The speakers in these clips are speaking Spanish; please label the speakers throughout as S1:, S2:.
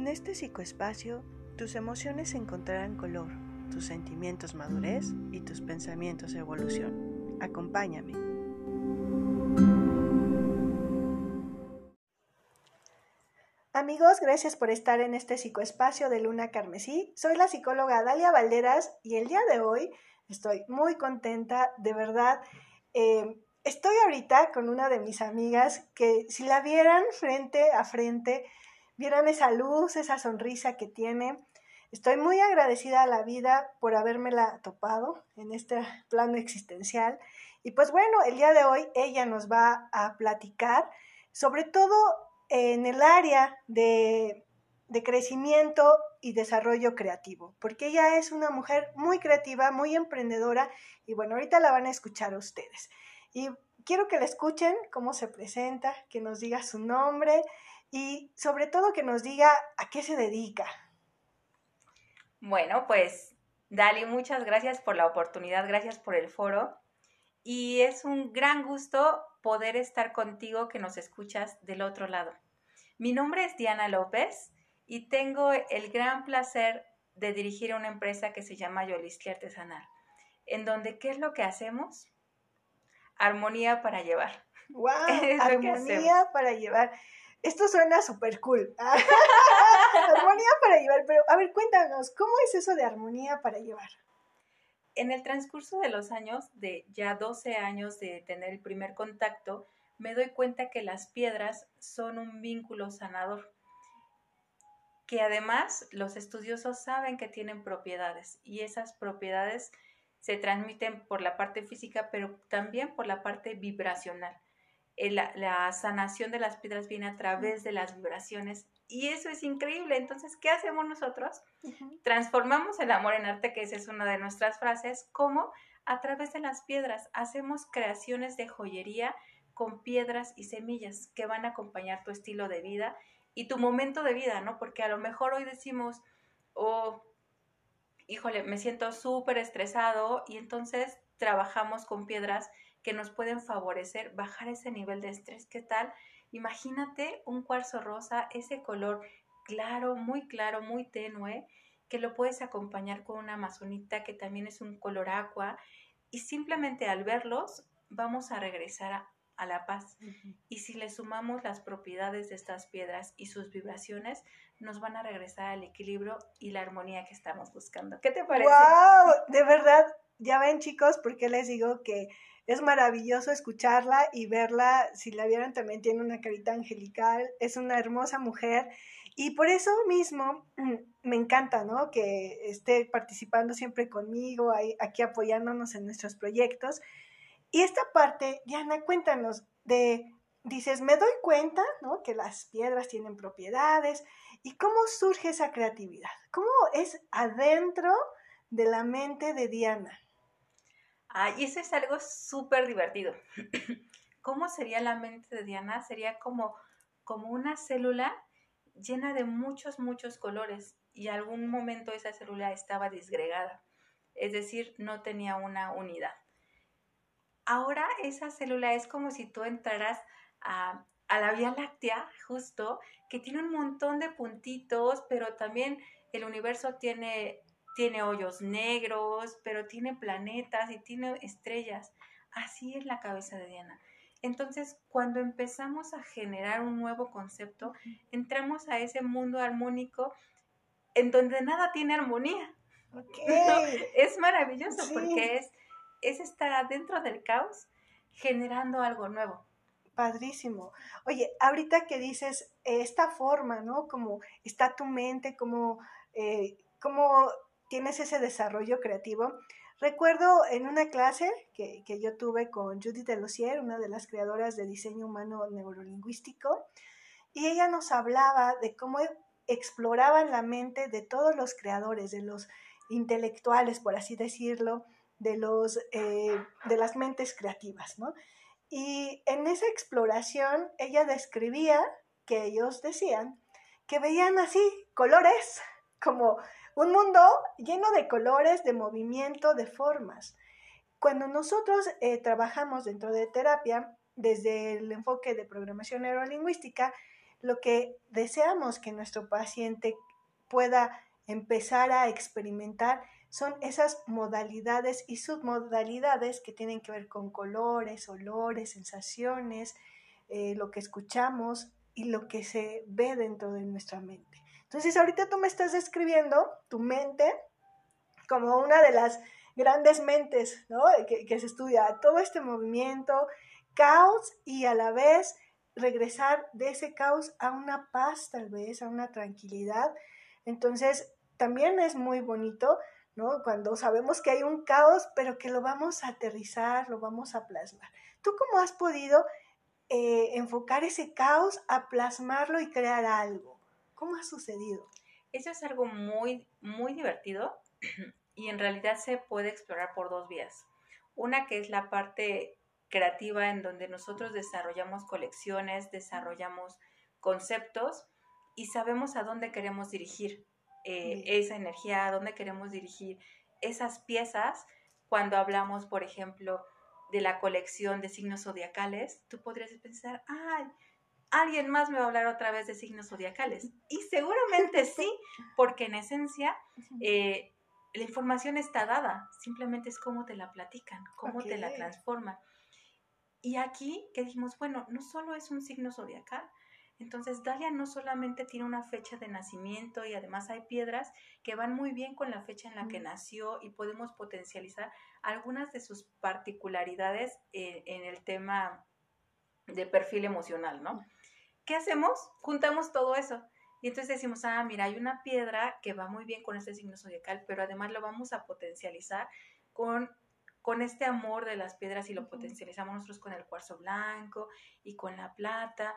S1: En este psicoespacio, tus emociones encontrarán color, tus sentimientos madurez y tus pensamientos evolución. Acompáñame. Amigos, gracias por estar en este psicoespacio de Luna Carmesí. Soy la psicóloga Dalia Valderas y el día de hoy estoy muy contenta, de verdad. Eh, estoy ahorita con una de mis amigas que si la vieran frente a frente, vieran esa luz, esa sonrisa que tiene. Estoy muy agradecida a la vida por habérmela topado en este plano existencial. Y pues bueno, el día de hoy ella nos va a platicar sobre todo en el área de, de crecimiento y desarrollo creativo, porque ella es una mujer muy creativa, muy emprendedora y bueno, ahorita la van a escuchar ustedes. Y quiero que la escuchen, cómo se presenta, que nos diga su nombre y sobre todo que nos diga a qué se dedica.
S2: Bueno, pues Dali, muchas gracias por la oportunidad, gracias por el foro y es un gran gusto poder estar contigo que nos escuchas del otro lado. Mi nombre es Diana López y tengo el gran placer de dirigir una empresa que se llama Yoliski Artesanal, en donde ¿qué es lo que hacemos? Armonía para llevar.
S1: ¡Wow! armonía para llevar. Esto suena súper cool. armonía para llevar, pero a ver, cuéntanos, ¿cómo es eso de armonía para llevar?
S2: En el transcurso de los años, de ya 12 años de tener el primer contacto, me doy cuenta que las piedras son un vínculo sanador, que además los estudiosos saben que tienen propiedades y esas propiedades se transmiten por la parte física, pero también por la parte vibracional la, sanación de las piedras viene a través de las vibraciones y eso es increíble. Entonces, ¿qué hacemos nosotros? Transformamos el amor en arte, que esa es una de nuestras frases, como a través de las piedras hacemos creaciones de joyería con piedras y semillas que van a acompañar tu estilo de vida y tu momento de vida, ¿no? Porque a lo mejor hoy decimos, oh, híjole, me siento súper estresado y entonces trabajamos con piedras que nos pueden favorecer bajar ese nivel de estrés. ¿Qué tal? Imagínate un cuarzo rosa, ese color claro, muy claro, muy tenue, que lo puedes acompañar con una amazonita que también es un color aqua y simplemente al verlos vamos a regresar a, la paz. Y si le sumamos las propiedades de estas piedras y sus vibraciones, nos van a regresar al equilibrio y la armonía que estamos buscando. ¿Qué te parece?
S1: ¡Wow! De verdad, ya ven chicos, porque les digo que es maravilloso escucharla y verla. Si la vieran, también tiene una carita angelical. Es una hermosa mujer. Y por eso mismo me encanta, ¿no? Que esté participando siempre conmigo, aquí apoyándonos en nuestros proyectos. Y esta parte, Diana, cuéntanos de, dices, me doy cuenta, ¿no? Que las piedras tienen propiedades. ¿Y cómo surge esa creatividad? ¿Cómo es adentro de la mente de Diana?
S2: Y eso es algo súper divertido. ¿Cómo sería la mente de Diana? Sería como, como una célula llena de muchos, muchos colores y algún momento esa célula estaba disgregada, es decir, no tenía una unidad. Ahora esa célula es como si tú entraras a, a la Vía Láctea, justo, que tiene un montón de puntitos, pero también el universo tiene tiene hoyos negros, pero tiene planetas y tiene estrellas. Así es la cabeza de Diana. Entonces, cuando empezamos a generar un nuevo concepto, entramos a ese mundo armónico en donde nada tiene armonía. Es maravilloso porque es, es estar dentro del caos generando algo nuevo.
S1: Padrísimo. Oye, ahorita que dices esta forma, ¿no? Como está tu mente, como, eh, como tienes ese desarrollo creativo. Recuerdo en una clase que, yo tuve con Judith Delosier, una de las creadoras de diseño humano neurolingüístico, y ella nos hablaba de cómo exploraban la mente de todos los creadores, de los intelectuales, por así decirlo, de, los, eh, de las mentes creativas, ¿no? Y en esa exploración ella describía que ellos decían que veían así colores, como un mundo lleno de colores, de movimiento, de formas. Cuando nosotros eh, trabajamos dentro de terapia, desde el enfoque de programación neurolingüística, lo que deseamos que nuestro paciente pueda empezar a experimentar son esas modalidades y submodalidades que tienen que ver con colores, olores, sensaciones, eh, lo que escuchamos y lo que se ve dentro de nuestra mente. Entonces ahorita tú me estás describiendo tu mente como una de las grandes mentes ¿no? que, se estudia todo este movimiento, caos y a la vez regresar de ese caos a una paz tal vez, a una tranquilidad. Entonces también es muy bonito ¿no? Cuando sabemos que hay un caos, pero que lo vamos a aterrizar, lo vamos a plasmar. ¿Tú cómo has podido eh, enfocar ese caos a plasmarlo y crear algo? ¿Cómo ha sucedido?
S2: Eso es algo muy, muy divertido y en realidad se puede explorar por dos vías. Una que es la parte creativa en donde nosotros desarrollamos colecciones, desarrollamos conceptos y sabemos a dónde queremos dirigir. Eh, esa energía, a dónde queremos dirigir esas piezas. Cuando hablamos, por ejemplo, de la colección de signos zodiacales, tú podrías pensar, ay, alguien más me va a hablar otra vez de signos zodiacales. Y seguramente sí, porque en esencia eh, la información está dada, simplemente es cómo te la platican, cómo te la transforman. Y aquí que dijimos, bueno, no solo es un signo zodiacal, entonces, Dalia no solamente tiene una fecha de nacimiento y además hay piedras que van muy bien con la fecha en la que nació y podemos potencializar algunas de sus particularidades eh, en el tema de perfil emocional, ¿no? ¿Qué hacemos? Juntamos todo eso. Y entonces decimos, ah, mira, hay una piedra que va muy bien con este signo zodiacal, pero además lo vamos a potencializar con, con este amor de las piedras y lo potencializamos nosotros con el cuarzo blanco y con la plata.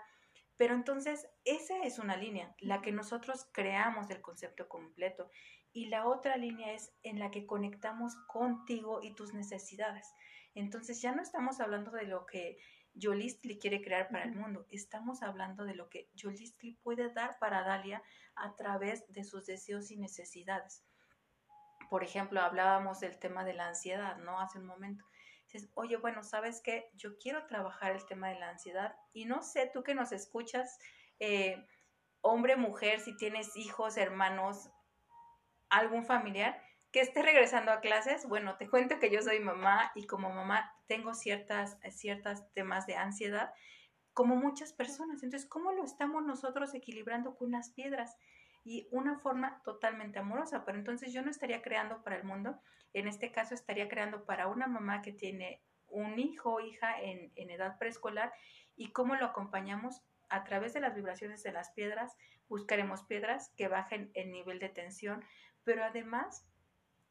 S2: Pero entonces, esa es una línea, la que nosotros creamos el concepto completo. Y la otra línea es en la que conectamos contigo y tus necesidades. Entonces, ya no estamos hablando de lo que Yolistli quiere crear para el mundo, estamos hablando de lo que Yolistli puede dar para Dalia a través de sus deseos y necesidades. Por ejemplo, hablábamos del tema de la ansiedad, ¿no? Hace un momento oye, bueno, ¿sabes qué? Yo quiero trabajar el tema de la ansiedad y no sé, tú que nos escuchas, eh, hombre, mujer, si tienes hijos, hermanos, algún familiar que esté regresando a clases, bueno, te cuento que yo soy mamá y como mamá tengo ciertas, ciertas temas de ansiedad, como muchas personas. Entonces, ¿cómo lo estamos nosotros equilibrando con las piedras? Y una forma totalmente amorosa, pero entonces yo no estaría creando para el mundo, en este caso estaría creando para una mamá que tiene un hijo o hija en, edad preescolar y cómo lo acompañamos a través de las vibraciones de las piedras, buscaremos piedras que bajen el nivel de tensión, pero además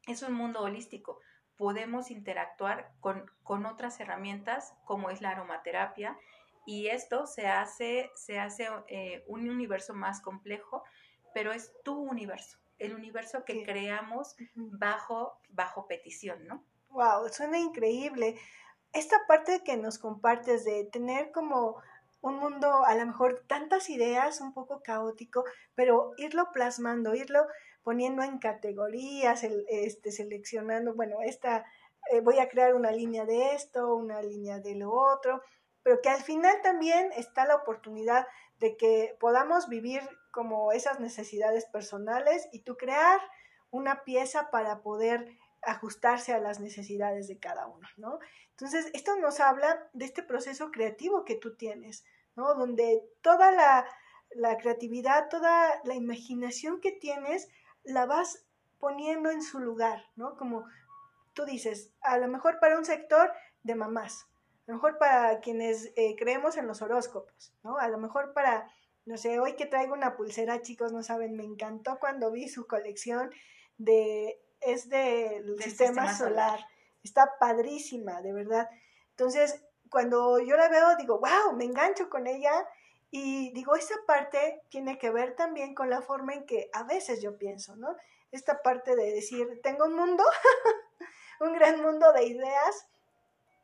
S2: es un mundo holístico. Podemos interactuar con, con otras herramientas como es la aromaterapia y esto se hace, se hace eh, un universo más complejo, pero es tu universo el universo que creamos bajo, bajo petición, ¿no?
S1: Wow, suena increíble. Esta parte que nos compartes de tener como un mundo, a lo mejor tantas ideas, un poco caótico, pero irlo plasmando, irlo poniendo en categorías, este, seleccionando, bueno, esta, eh, voy a crear una línea de esto, una línea de lo otro, pero que al final también está la oportunidad de que podamos vivir como esas necesidades personales y tú crear una pieza para poder ajustarse a las necesidades de cada uno, ¿no? Entonces, esto nos habla de este proceso creativo que tú tienes, ¿no? Donde toda la, la creatividad, toda la imaginación que tienes, la vas poniendo en su lugar, ¿no? Como tú dices, a lo mejor para un sector de mamás, a lo mejor para quienes eh, creemos en los horóscopos, ¿no? A lo mejor para no sé, hoy que traigo una pulsera, chicos, no saben, me encantó cuando vi su colección de, es del sistema, solar. Está padrísima, de verdad. Entonces, cuando yo la veo, digo, wow, me engancho con ella. Y digo, esa parte tiene que ver también con la forma en que a veces yo pienso, ¿no? Esta parte de decir, tengo un mundo, un gran mundo de ideas,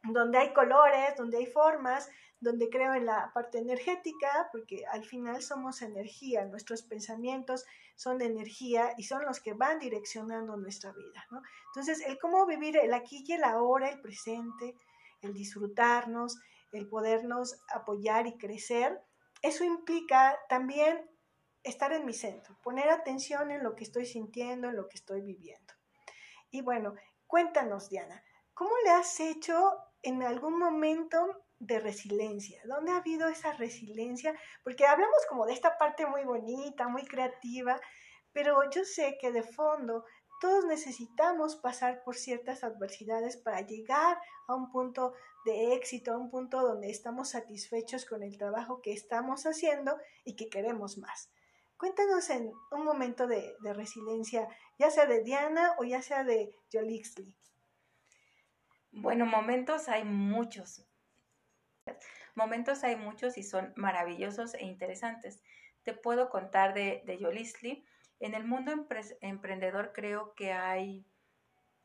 S1: donde hay colores, donde hay formas, donde creo en la parte energética, porque al final somos energía, nuestros pensamientos son energía y son los que van direccionando nuestra vida, ¿no? Entonces, el cómo vivir el aquí y el ahora, el presente, el disfrutarnos, el podernos apoyar y crecer, eso implica también estar en mi centro, poner atención en lo que estoy sintiendo, en lo que estoy viviendo. Y bueno, cuéntanos, Diana, ¿cómo le has hecho en algún momento de resiliencia? ¿Dónde ha habido esa resiliencia? Porque hablamos como de esta parte muy bonita, muy creativa, pero yo sé que de fondo todos necesitamos pasar por ciertas adversidades para llegar a un punto de éxito, a un punto donde estamos satisfechos con el trabajo que estamos haciendo y que queremos más. Cuéntanos en un momento de, resiliencia, ya sea de Diana o ya sea de Jolixley.
S2: Bueno, momentos hay muchos. Momentos hay muchos y son maravillosos e interesantes. Te puedo contar de, de en el mundo emprendedor creo que hay,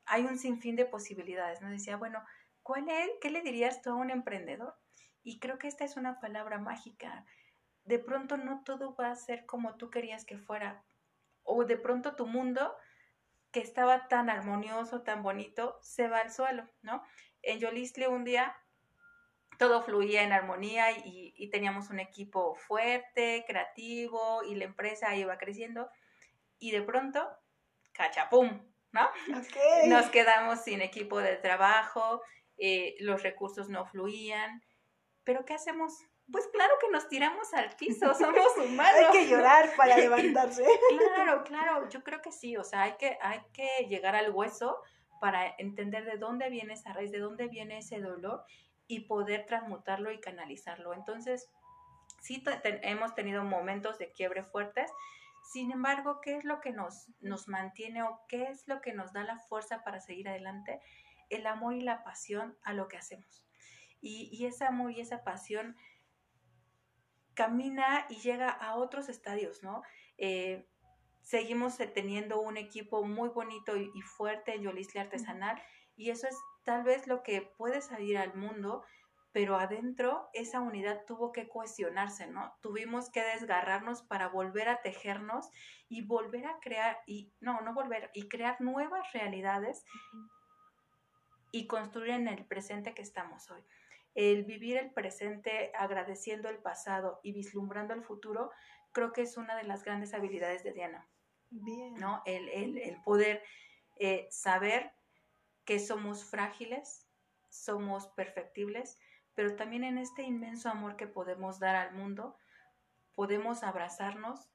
S2: hay un sinfín de posibilidades. ¿no? Decía, bueno, ¿cuál es, ¿qué le dirías tú a un emprendedor? Y creo que esta es una palabra mágica. De pronto no todo va a ser como tú querías que fuera. O de pronto tu mundo, que estaba tan armonioso, tan bonito, se va al suelo, ¿no? En Yolistle un día todo fluía en armonía y, y, teníamos un equipo fuerte, creativo y la empresa iba creciendo y de pronto, cachapum, ¿no? Nos quedamos sin equipo de trabajo, eh, los recursos no fluían, pero ¿qué hacemos? Pues claro que nos tiramos al piso, somos humanos.
S1: hay que llorar para levantarse.
S2: claro, claro, yo creo que sí, o sea, hay que, hay que llegar al hueso para entender de dónde viene esa raíz, de dónde viene ese dolor y poder transmutarlo y canalizarlo. Entonces, sí hemos tenido momentos de quiebre fuertes, sin embargo, ¿qué es lo que nos, nos mantiene o qué es lo que nos da la fuerza para seguir adelante? El amor y la pasión a lo que hacemos. Y, y ese amor y esa pasión camina y llega a otros estadios, ¿no? Eh, seguimos teniendo un equipo muy bonito y, fuerte en Yolisle Artesanal y eso es tal vez lo que puede salir al mundo pero adentro esa unidad tuvo que cuestionarse, ¿no? Tuvimos que desgarrarnos para volver a tejernos y volver a crear, y no, no volver, y crear nuevas realidades y construir en el presente que estamos hoy. El vivir el presente agradeciendo el pasado y vislumbrando el futuro, creo que es una de las grandes habilidades de Diana. Bien. ¿No? El, el, poder eh, saber que somos frágiles, somos perfectibles, pero también en este inmenso amor que podemos dar al mundo, podemos abrazarnos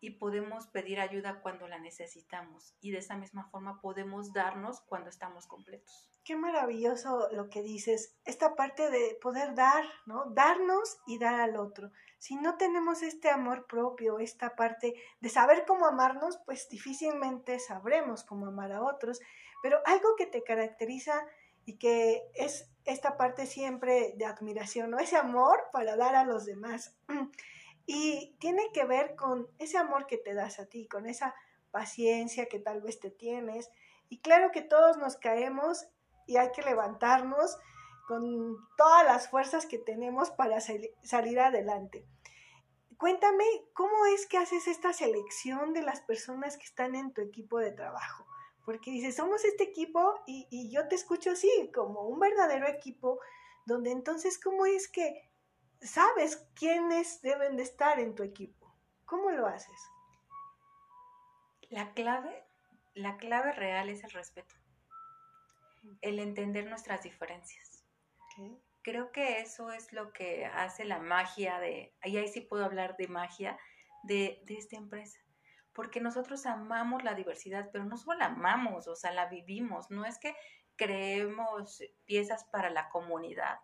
S2: y podemos pedir ayuda cuando la necesitamos y de esa misma forma podemos darnos cuando estamos completos.
S1: Qué maravilloso lo que dices, esta parte de poder dar, ¿no? Darnos y dar al otro. Si no tenemos este amor propio, esta parte de saber cómo amarnos, pues difícilmente sabremos cómo amar a otros, pero algo que te caracteriza y que es esta parte siempre de admiración, ¿no? Ese amor para dar a los demás. Y tiene que ver con ese amor que te das a ti, con esa paciencia que tal vez te tienes. Y claro que todos nos caemos y hay que levantarnos con todas las fuerzas que tenemos para salir adelante. Cuéntame, ¿cómo es que haces esta selección de las personas que están en tu equipo de trabajo? Porque dice, somos este equipo y, yo te escucho así, como un verdadero equipo, donde entonces, ¿cómo es que sabes quiénes deben de estar en tu equipo? ¿Cómo lo haces?
S2: La clave, la clave real es el respeto, el entender nuestras diferencias. Creo que eso es lo que hace la magia de, y ahí sí puedo hablar de magia, de, de esta empresa porque nosotros amamos la diversidad, pero no solo la amamos, o sea, la vivimos, no es que creemos piezas para la comunidad.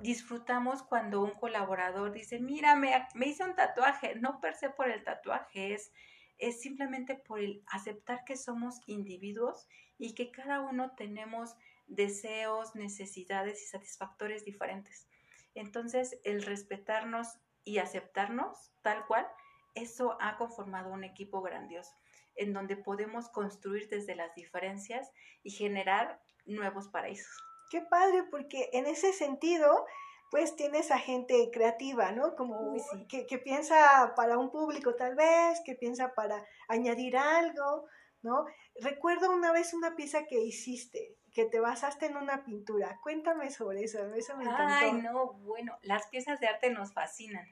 S2: Disfrutamos cuando un colaborador dice, mira, me, hice un tatuaje, no per se por el tatuaje, es, es simplemente por el aceptar que somos individuos y que cada uno tenemos deseos, necesidades y satisfactores diferentes. Entonces, el respetarnos y aceptarnos tal cual eso ha conformado un equipo grandioso, en donde podemos construir desde las diferencias y generar nuevos paraísos.
S1: Qué padre, porque en ese sentido, pues tienes a gente creativa, ¿no? Como que, que, piensa para un público tal vez, que piensa para añadir algo, ¿no? Recuerdo una vez una pieza que hiciste, que te basaste en una pintura. Cuéntame sobre eso, eso me encantó.
S2: Ay, no, bueno, las piezas de arte nos fascinan.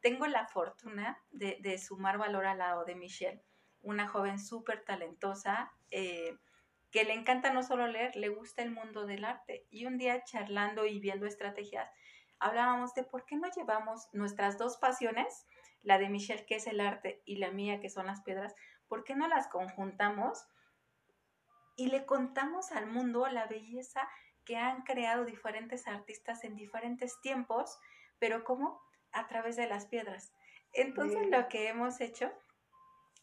S2: Tengo la fortuna de, sumar valor al lado de Michelle, una joven súper talentosa, eh, que le encanta no solo leer, le gusta el mundo del arte. Y un día charlando y viendo estrategias, hablábamos de por qué no llevamos nuestras dos pasiones, la de Michelle, que es el arte, y la mía, que son las piedras, ¿por qué no las conjuntamos y le contamos al mundo la belleza que han creado diferentes artistas en diferentes tiempos, pero como a través de las piedras? Entonces lo que hemos hecho,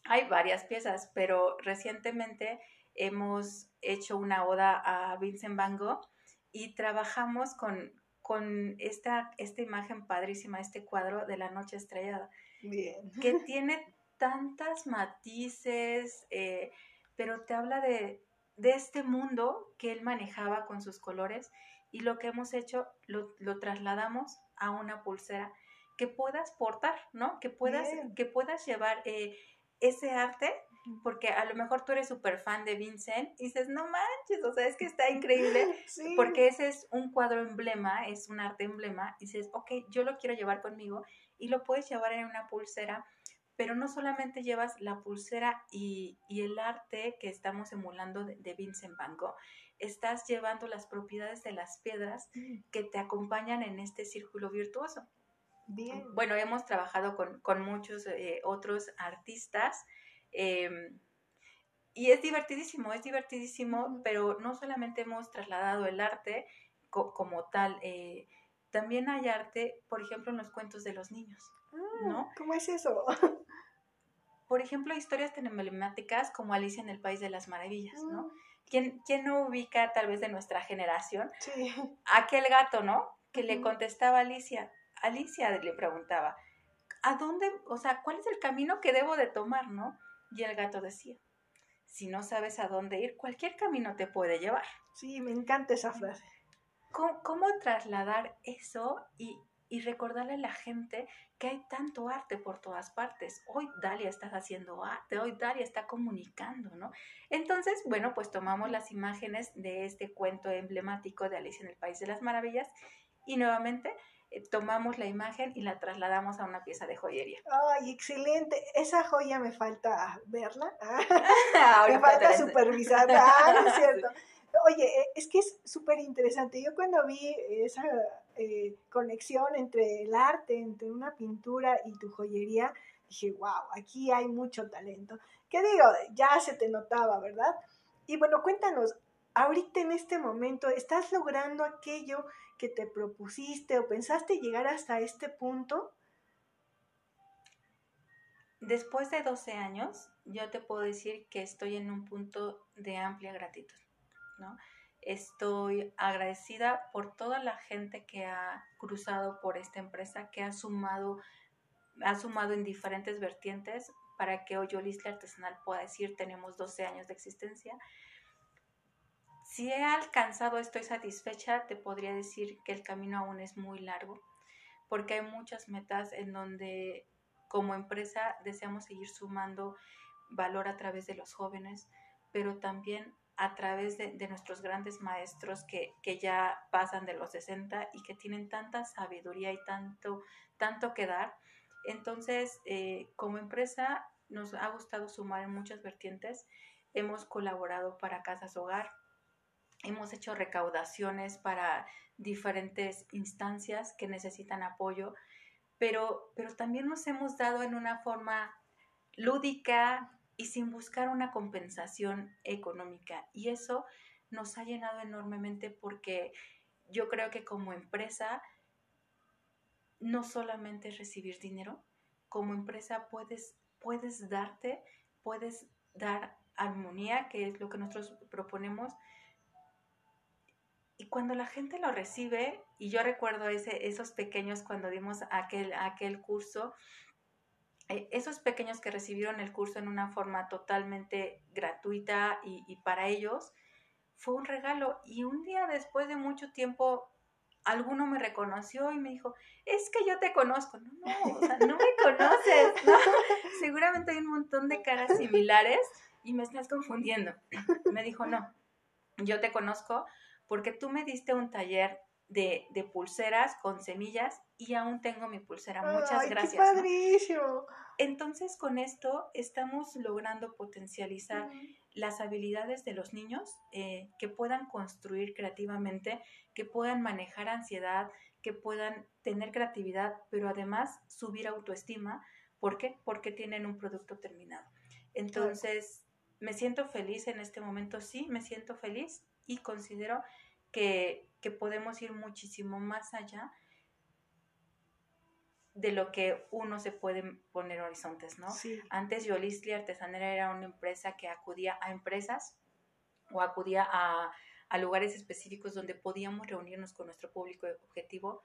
S2: hay varias piezas, pero recientemente hemos hecho una oda a Vincent Van Gogh y trabajamos con, con esta, esta imagen padrísima, este cuadro de la noche estrellada,
S1: Bien.
S2: que tiene tantas matices, eh, pero te habla de, de, este mundo que él manejaba con sus colores y lo que hemos hecho lo, lo trasladamos a una pulsera que puedas portar, ¿no? Que puedas, que puedas llevar eh, ese arte porque a lo mejor tú eres súper fan de Vincent y dices, no manches, o sea, es que está increíble, porque ese es un cuadro emblema, es un arte emblema, y dices, ok, yo lo quiero llevar conmigo y lo puedes llevar en una pulsera pero no solamente llevas la pulsera y, el arte que estamos emulando de, Vincent Van Gogh, estás llevando las propiedades de las piedras que te acompañan en este círculo virtuoso.
S1: Bien.
S2: Bueno, hemos trabajado con, muchos eh, otros artistas em, y es divertidísimo, es divertidísimo, pero no solamente hemos trasladado el arte como tal, eh, también hay arte, por ejemplo, en los cuentos de los niños. ¿no?
S1: Ah, ¿Cómo es eso?
S2: Por ejemplo, historias tan emblemáticas como Alicia en el País de las Maravillas, ¿no? Mm. ¿Quién, ¿Quién, no ubica tal vez de nuestra generación
S1: sí.
S2: aquel gato, ¿no? Que le contestaba a Alicia. Alicia le preguntaba, ¿a dónde, o sea, cuál es el camino que debo de tomar, ¿no? Y el gato decía, si no sabes a dónde ir, cualquier camino te puede llevar.
S1: Sí, me encanta esa frase.
S2: ¿Cómo, cómo trasladar eso y, y recordarle a la gente que hay tanto arte por todas partes. Hoy Dalia está haciendo arte, hoy Dalia está comunicando, ¿no? Entonces, bueno, pues tomamos las imágenes de este cuento emblemático de Alicia en el País de las Maravillas y nuevamente eh, tomamos la imagen y la trasladamos a una pieza de joyería.
S1: Ay, excelente. Esa joya me falta verla. me falta supervisarla. Ah, no es cierto. Oye, eh, es que es súper interesante. Yo cuando vi esa eh, conexión entre el arte, entre una pintura y tu joyería, dije, wow, aquí hay mucho talento. ¿Qué digo? Ya se te notaba, ¿verdad? Y bueno, cuéntanos, ahorita en este momento, ¿estás logrando aquello que te propusiste o pensaste llegar hasta este punto?
S2: Después de 12 años, yo te puedo decir que estoy en un punto de amplia gratitud. Estoy agradecida por toda la gente que ha cruzado por esta empresa, que ha sumado, ha sumado en diferentes vertientes para que hoy Olisla Artesanal pueda decir tenemos 12 años de existencia. Si he alcanzado, estoy satisfecha, te podría decir que el camino aún es muy largo, porque hay muchas metas en donde como empresa deseamos seguir sumando valor a través de los jóvenes, pero también a través de, nuestros grandes maestros que, ya pasan de los 60 y que tienen tanta sabiduría y tanto, tanto que dar. Entonces, eh, como empresa, nos ha gustado sumar en muchas vertientes. Hemos colaborado para Casas Hogar, hemos hecho recaudaciones para diferentes instancias que necesitan apoyo, pero, pero también nos hemos dado en una forma lúdica, y sin buscar una compensación económica. Y eso nos ha llenado enormemente porque yo creo que como empresa no solamente es recibir dinero, como empresa puedes, puedes darte, puedes dar armonía, que es lo que nosotros proponemos. Y cuando la gente lo recibe, y yo recuerdo ese, esos pequeños cuando dimos aquel, aquel curso, eh, esos pequeños que recibieron el curso en una forma totalmente gratuita y, para ellos, fue un regalo. Y un día después de mucho tiempo, alguno me reconoció y me dijo, es que yo te conozco. No, no, o sea, no me conoces. Seguramente hay un montón de caras similares y me estás confundiendo. Me dijo, no, yo te conozco porque tú me diste un taller de, de pulseras con semillas y aún tengo mi pulsera. Muchas
S1: Ay,
S2: gracias.
S1: ¡Qué
S2: ¿no?
S1: padrísimo!
S2: Entonces, con esto estamos logrando potencializar las habilidades de los niños eh, que puedan construir creativamente, que puedan manejar ansiedad, que puedan tener creatividad, pero además subir autoestima. ¿Por qué? Porque tienen un producto terminado. Entonces, me siento feliz en este momento, sí, me siento feliz y considero que, que podemos ir muchísimo más allá de lo que uno se puede poner horizontes, ¿no?
S1: Sí.
S2: Antes Yolisli Artesanera era una empresa que acudía a empresas o acudía a, a lugares específicos donde podíamos reunirnos con nuestro público objetivo.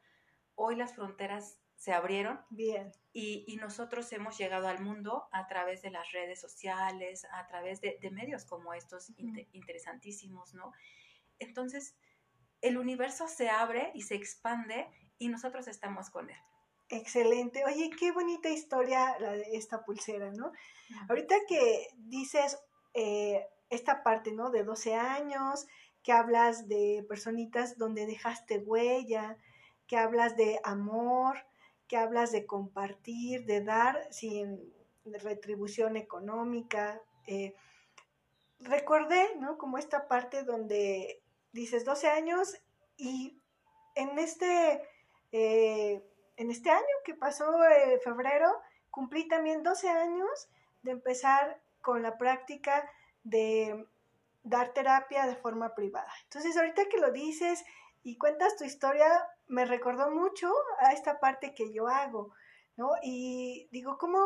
S2: Hoy las fronteras se abrieron
S1: Bien.
S2: y, y nosotros hemos llegado al mundo a través de las redes sociales, a través de, de medios como estos interesantísimos, ¿no? Entonces, el universo se abre y se expande y nosotros estamos con él.
S1: Excelente. Oye, qué bonita historia la de esta pulsera, ¿no? Ahorita que dices eh, esta parte, ¿no? De 12 años, que hablas de personitas donde dejaste huella, que hablas de amor, que hablas de compartir, de dar sin retribución económica. eh, recordé, ¿no? Como esta parte donde dices 12 años y en este, eh, en este año que pasó, eh, febrero, cumplí también 12 años de empezar con la práctica de dar terapia de forma privada. Entonces, ahorita que lo dices y cuentas tu historia, me recordó mucho a esta parte que yo hago, ¿no? Y digo, ¿cómo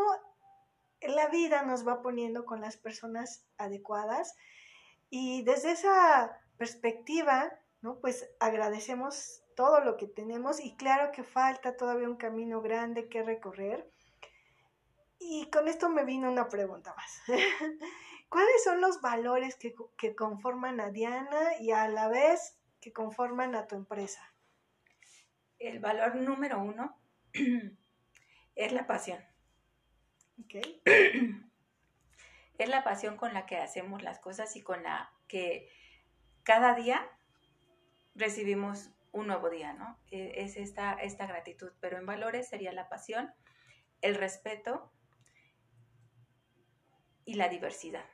S1: la vida nos va poniendo con las personas adecuadas? Y desde esa perspectiva, ¿no? Pues agradecemos todo lo que tenemos y claro que falta todavía un camino grande que recorrer. Y con esto me vino una pregunta más. ¿Cuáles son los valores que, que conforman a Diana y a la vez que conforman a tu empresa?
S2: El valor número uno es la pasión.
S1: ¿Ok?
S2: Es la pasión con la que hacemos las cosas y con la que cada día recibimos un nuevo día, ¿no? Eh, Es esta, esta gratitud, pero en valores sería la pasión, el respeto y la diversidad.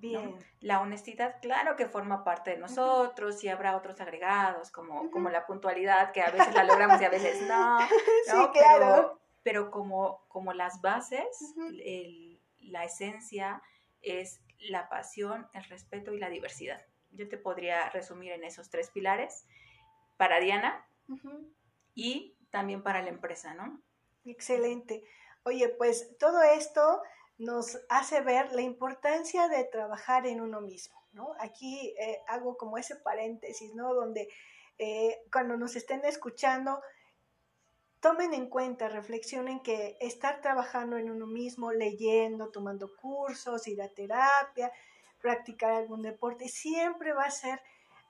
S1: Bien.
S2: La honestidad, claro que forma parte de nosotros y habrá otros agregados como, como la puntualidad, que a veces la logramos y a veces no.
S1: sí,
S2: ¿no?
S1: claro.
S2: Pero, pero como, como las bases, el- la esencia es la pasión, el respeto y la diversidad. Yo te podría resumir en esos tres pilares para Diana y también para la empresa, ¿no?
S1: Excelente. Oye, pues todo esto nos hace ver la importancia de trabajar en uno mismo, ¿no? Aquí eh, hago como ese paréntesis, ¿no? Donde eh, cuando nos estén escuchando, tomen en cuenta, reflexionen que estar trabajando en uno mismo, leyendo, tomando cursos, ir a terapia, practicar algún deporte, siempre va a ser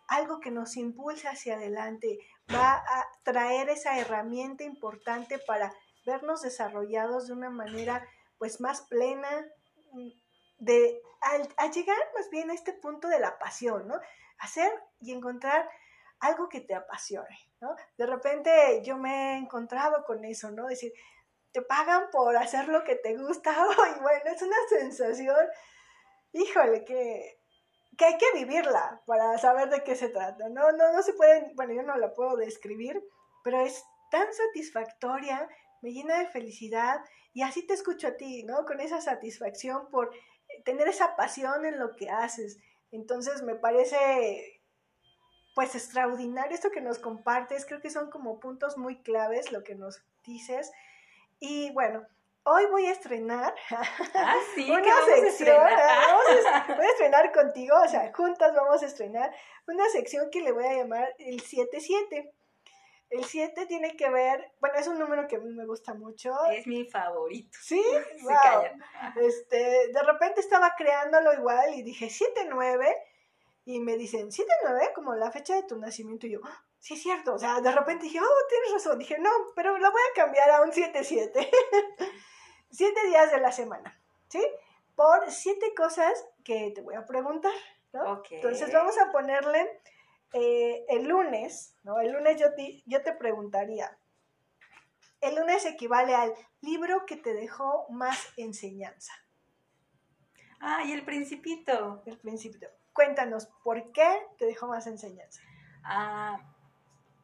S1: algo que nos impulse hacia adelante, va a traer esa herramienta importante para vernos desarrollados de una manera pues más plena, mm, de al, llegar más bien a este punto de la pasión, ¿no? Hacer y encontrar algo que te apasione, ¿no? De repente yo me he encontrado con eso, ¿no? Decir, te pagan por hacer lo que te gusta, y bueno, es una sensación, híjole, que, que hay que vivirla para saber de qué se trata, ¿no? No, no se puede, bueno, yo no la puedo describir, pero es tan satisfactoria, me llena de felicidad y así te escucho a ti, ¿no? Con esa satisfacción por tener esa pasión en lo que haces. Entonces me parece pues extraordinario esto que nos compartes, creo que son como puntos muy claves lo que nos dices. Y bueno, hoy voy a estrenar
S2: Ah, sí,
S1: una
S2: vamos a
S1: sección,
S2: estrenar.
S1: ah, vamos a- voy a estrenar contigo, o sea, juntas vamos a estrenar una sección que le voy a llamar el 77. El 7 tiene que ver, bueno, es un número que a mí me gusta mucho.
S2: Es mi favorito.
S1: Sí,
S2: Se
S1: wow.
S2: callan.
S1: Este, de repente estaba creándolo igual y dije 7-9 y me dicen 7-9 como la fecha de tu nacimiento y yo, "Ah, sí es cierto, o sea, de repente dije, oh, tienes razón, dije, no, pero lo voy a cambiar a un 7-7, 7 días de la semana, ¿sí? Por siete cosas que te voy a preguntar, ¿no? Entonces vamos a ponerle eh, el lunes, ¿no? El lunes yo te, yo te preguntaría, el lunes equivale al libro que te dejó más enseñanza.
S2: Ah, y el principito.
S1: El principito. Cuéntanos, ¿por qué te dejó más enseñanza?
S2: Ah,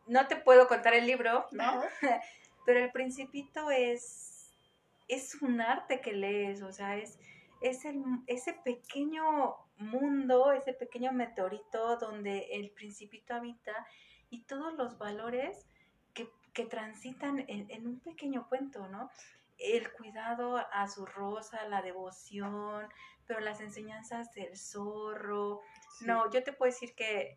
S2: no te puedo contar el libro, ¿no? Pero el principito es, es un arte que lees, o sea, es, es el, ese pequeño mundo, ese pequeño meteorito donde el principito habita y todos los valores que, transitan en, un pequeño cuento, ¿no? El cuidado a su rosa, la devoción, pero las enseñanzas del zorro. No, yo te puedo decir que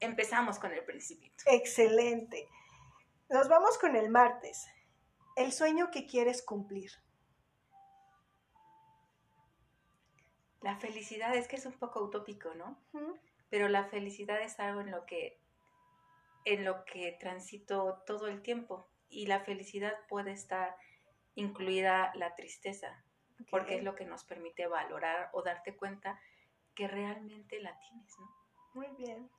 S2: empezamos con el principito.
S1: Excelente. Nos vamos con el martes. El sueño que quieres cumplir.
S2: La felicidad es que es un poco utópico, ¿no? Pero la felicidad es algo en lo que en lo que transito todo el tiempo y la felicidad puede estar incluida la tristeza, porque es lo que nos permite valorar o darte cuenta que realmente la tienes, ¿no?
S1: Muy bien.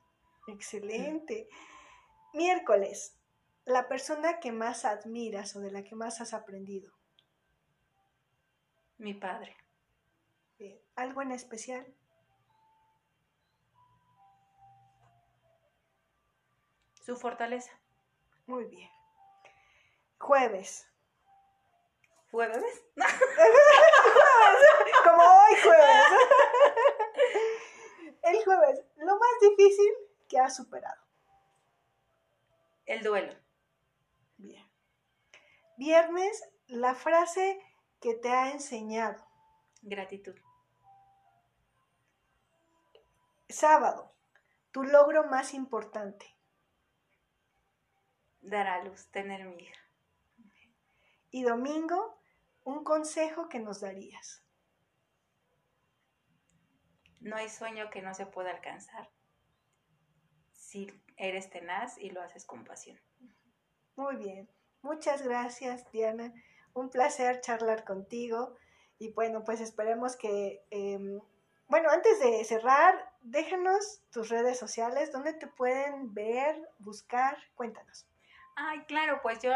S1: Excelente. Miércoles, la persona que más admiras o de la que más has aprendido.
S2: Mi padre.
S1: ¿Algo en especial?
S2: Su fortaleza.
S1: Muy bien. Jueves.
S2: ¿Jueves?
S1: Como hoy jueves. El jueves, lo más difícil que has superado.
S2: El duelo.
S1: Bien. Viernes, la frase que te ha enseñado.
S2: Gratitud.
S1: Sábado, tu logro más importante.
S2: Dar a luz, tener mi hija.
S1: Y domingo, un consejo que nos darías.
S2: No hay sueño que no se pueda alcanzar si eres tenaz y lo haces con pasión.
S1: Muy bien. Muchas gracias, Diana. Un placer charlar contigo. Y bueno, pues esperemos que, em, bueno, antes de cerrar, déjanos tus redes sociales, donde te pueden ver, buscar, cuéntanos.
S2: Ay, claro, pues yo,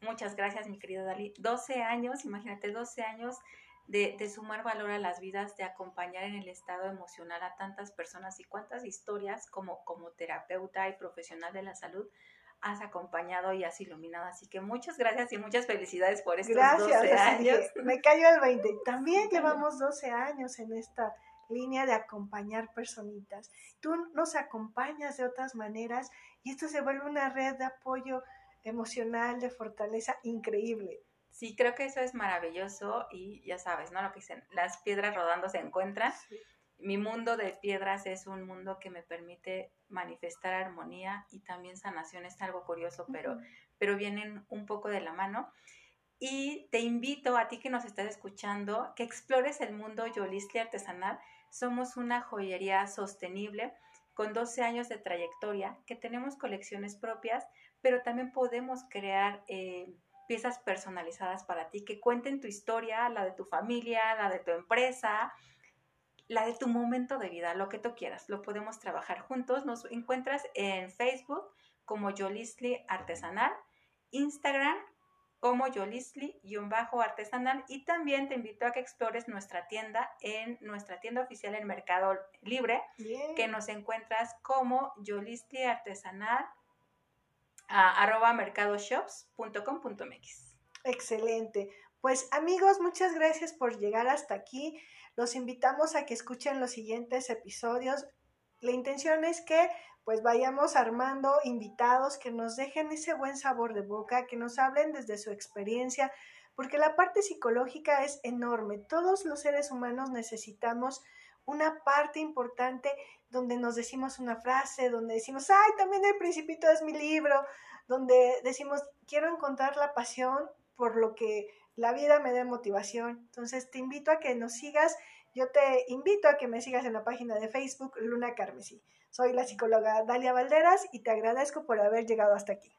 S2: muchas gracias, mi querida Dali. 12 años, imagínate, 12 años de, de, sumar valor a las vidas, de acompañar en el estado emocional a tantas personas y cuántas historias como, como terapeuta y profesional de la salud has acompañado y has iluminado. Así que muchas gracias y muchas felicidades por estos gracias, 12 años.
S1: me cayó el 20. También llevamos 12 años en esta línea de acompañar personitas. Tú nos acompañas de otras maneras y esto se vuelve una red de apoyo emocional, de fortaleza increíble.
S2: Sí, creo que eso es maravilloso y ya sabes, ¿no? Lo que dicen, las piedras rodando se encuentran. Mi mundo de piedras es un mundo que me permite manifestar armonía y también sanación. Es algo curioso, pero, pero vienen un poco de la mano. Y te invito a ti que nos estás escuchando que explores el mundo Yolistli artesanal. Somos una joyería sostenible con 12 años de trayectoria, que tenemos colecciones propias, pero también podemos crear eh, piezas personalizadas para ti, que cuenten tu historia, la de tu familia, la de tu empresa, la de tu momento de vida, lo que tú quieras. Lo podemos trabajar juntos. Nos encuentras en Facebook como Yolisli Artesanal, Instagram como Yolisli-artesanal y también te invito a que explores nuestra tienda en nuestra tienda oficial en Mercado Libre, que nos encuentras como Yolisli Artesanal arroba mercadoshops.com.mx.
S1: Excelente. Pues amigos, muchas gracias por llegar hasta aquí. Los invitamos a que escuchen los siguientes episodios. La intención es que pues vayamos armando invitados que nos dejen ese buen sabor de boca, que nos hablen desde su experiencia, porque la parte psicológica es enorme. Todos los seres humanos necesitamos una parte importante donde nos decimos una frase, donde decimos, ay, también el principito es mi libro, donde decimos, quiero encontrar la pasión por lo que la vida me dé motivación. Entonces te invito a que nos sigas. Yo te invito a que me sigas en la página de Facebook Luna Carmesí. Soy la psicóloga Dalia Valderas y te agradezco por haber llegado hasta aquí.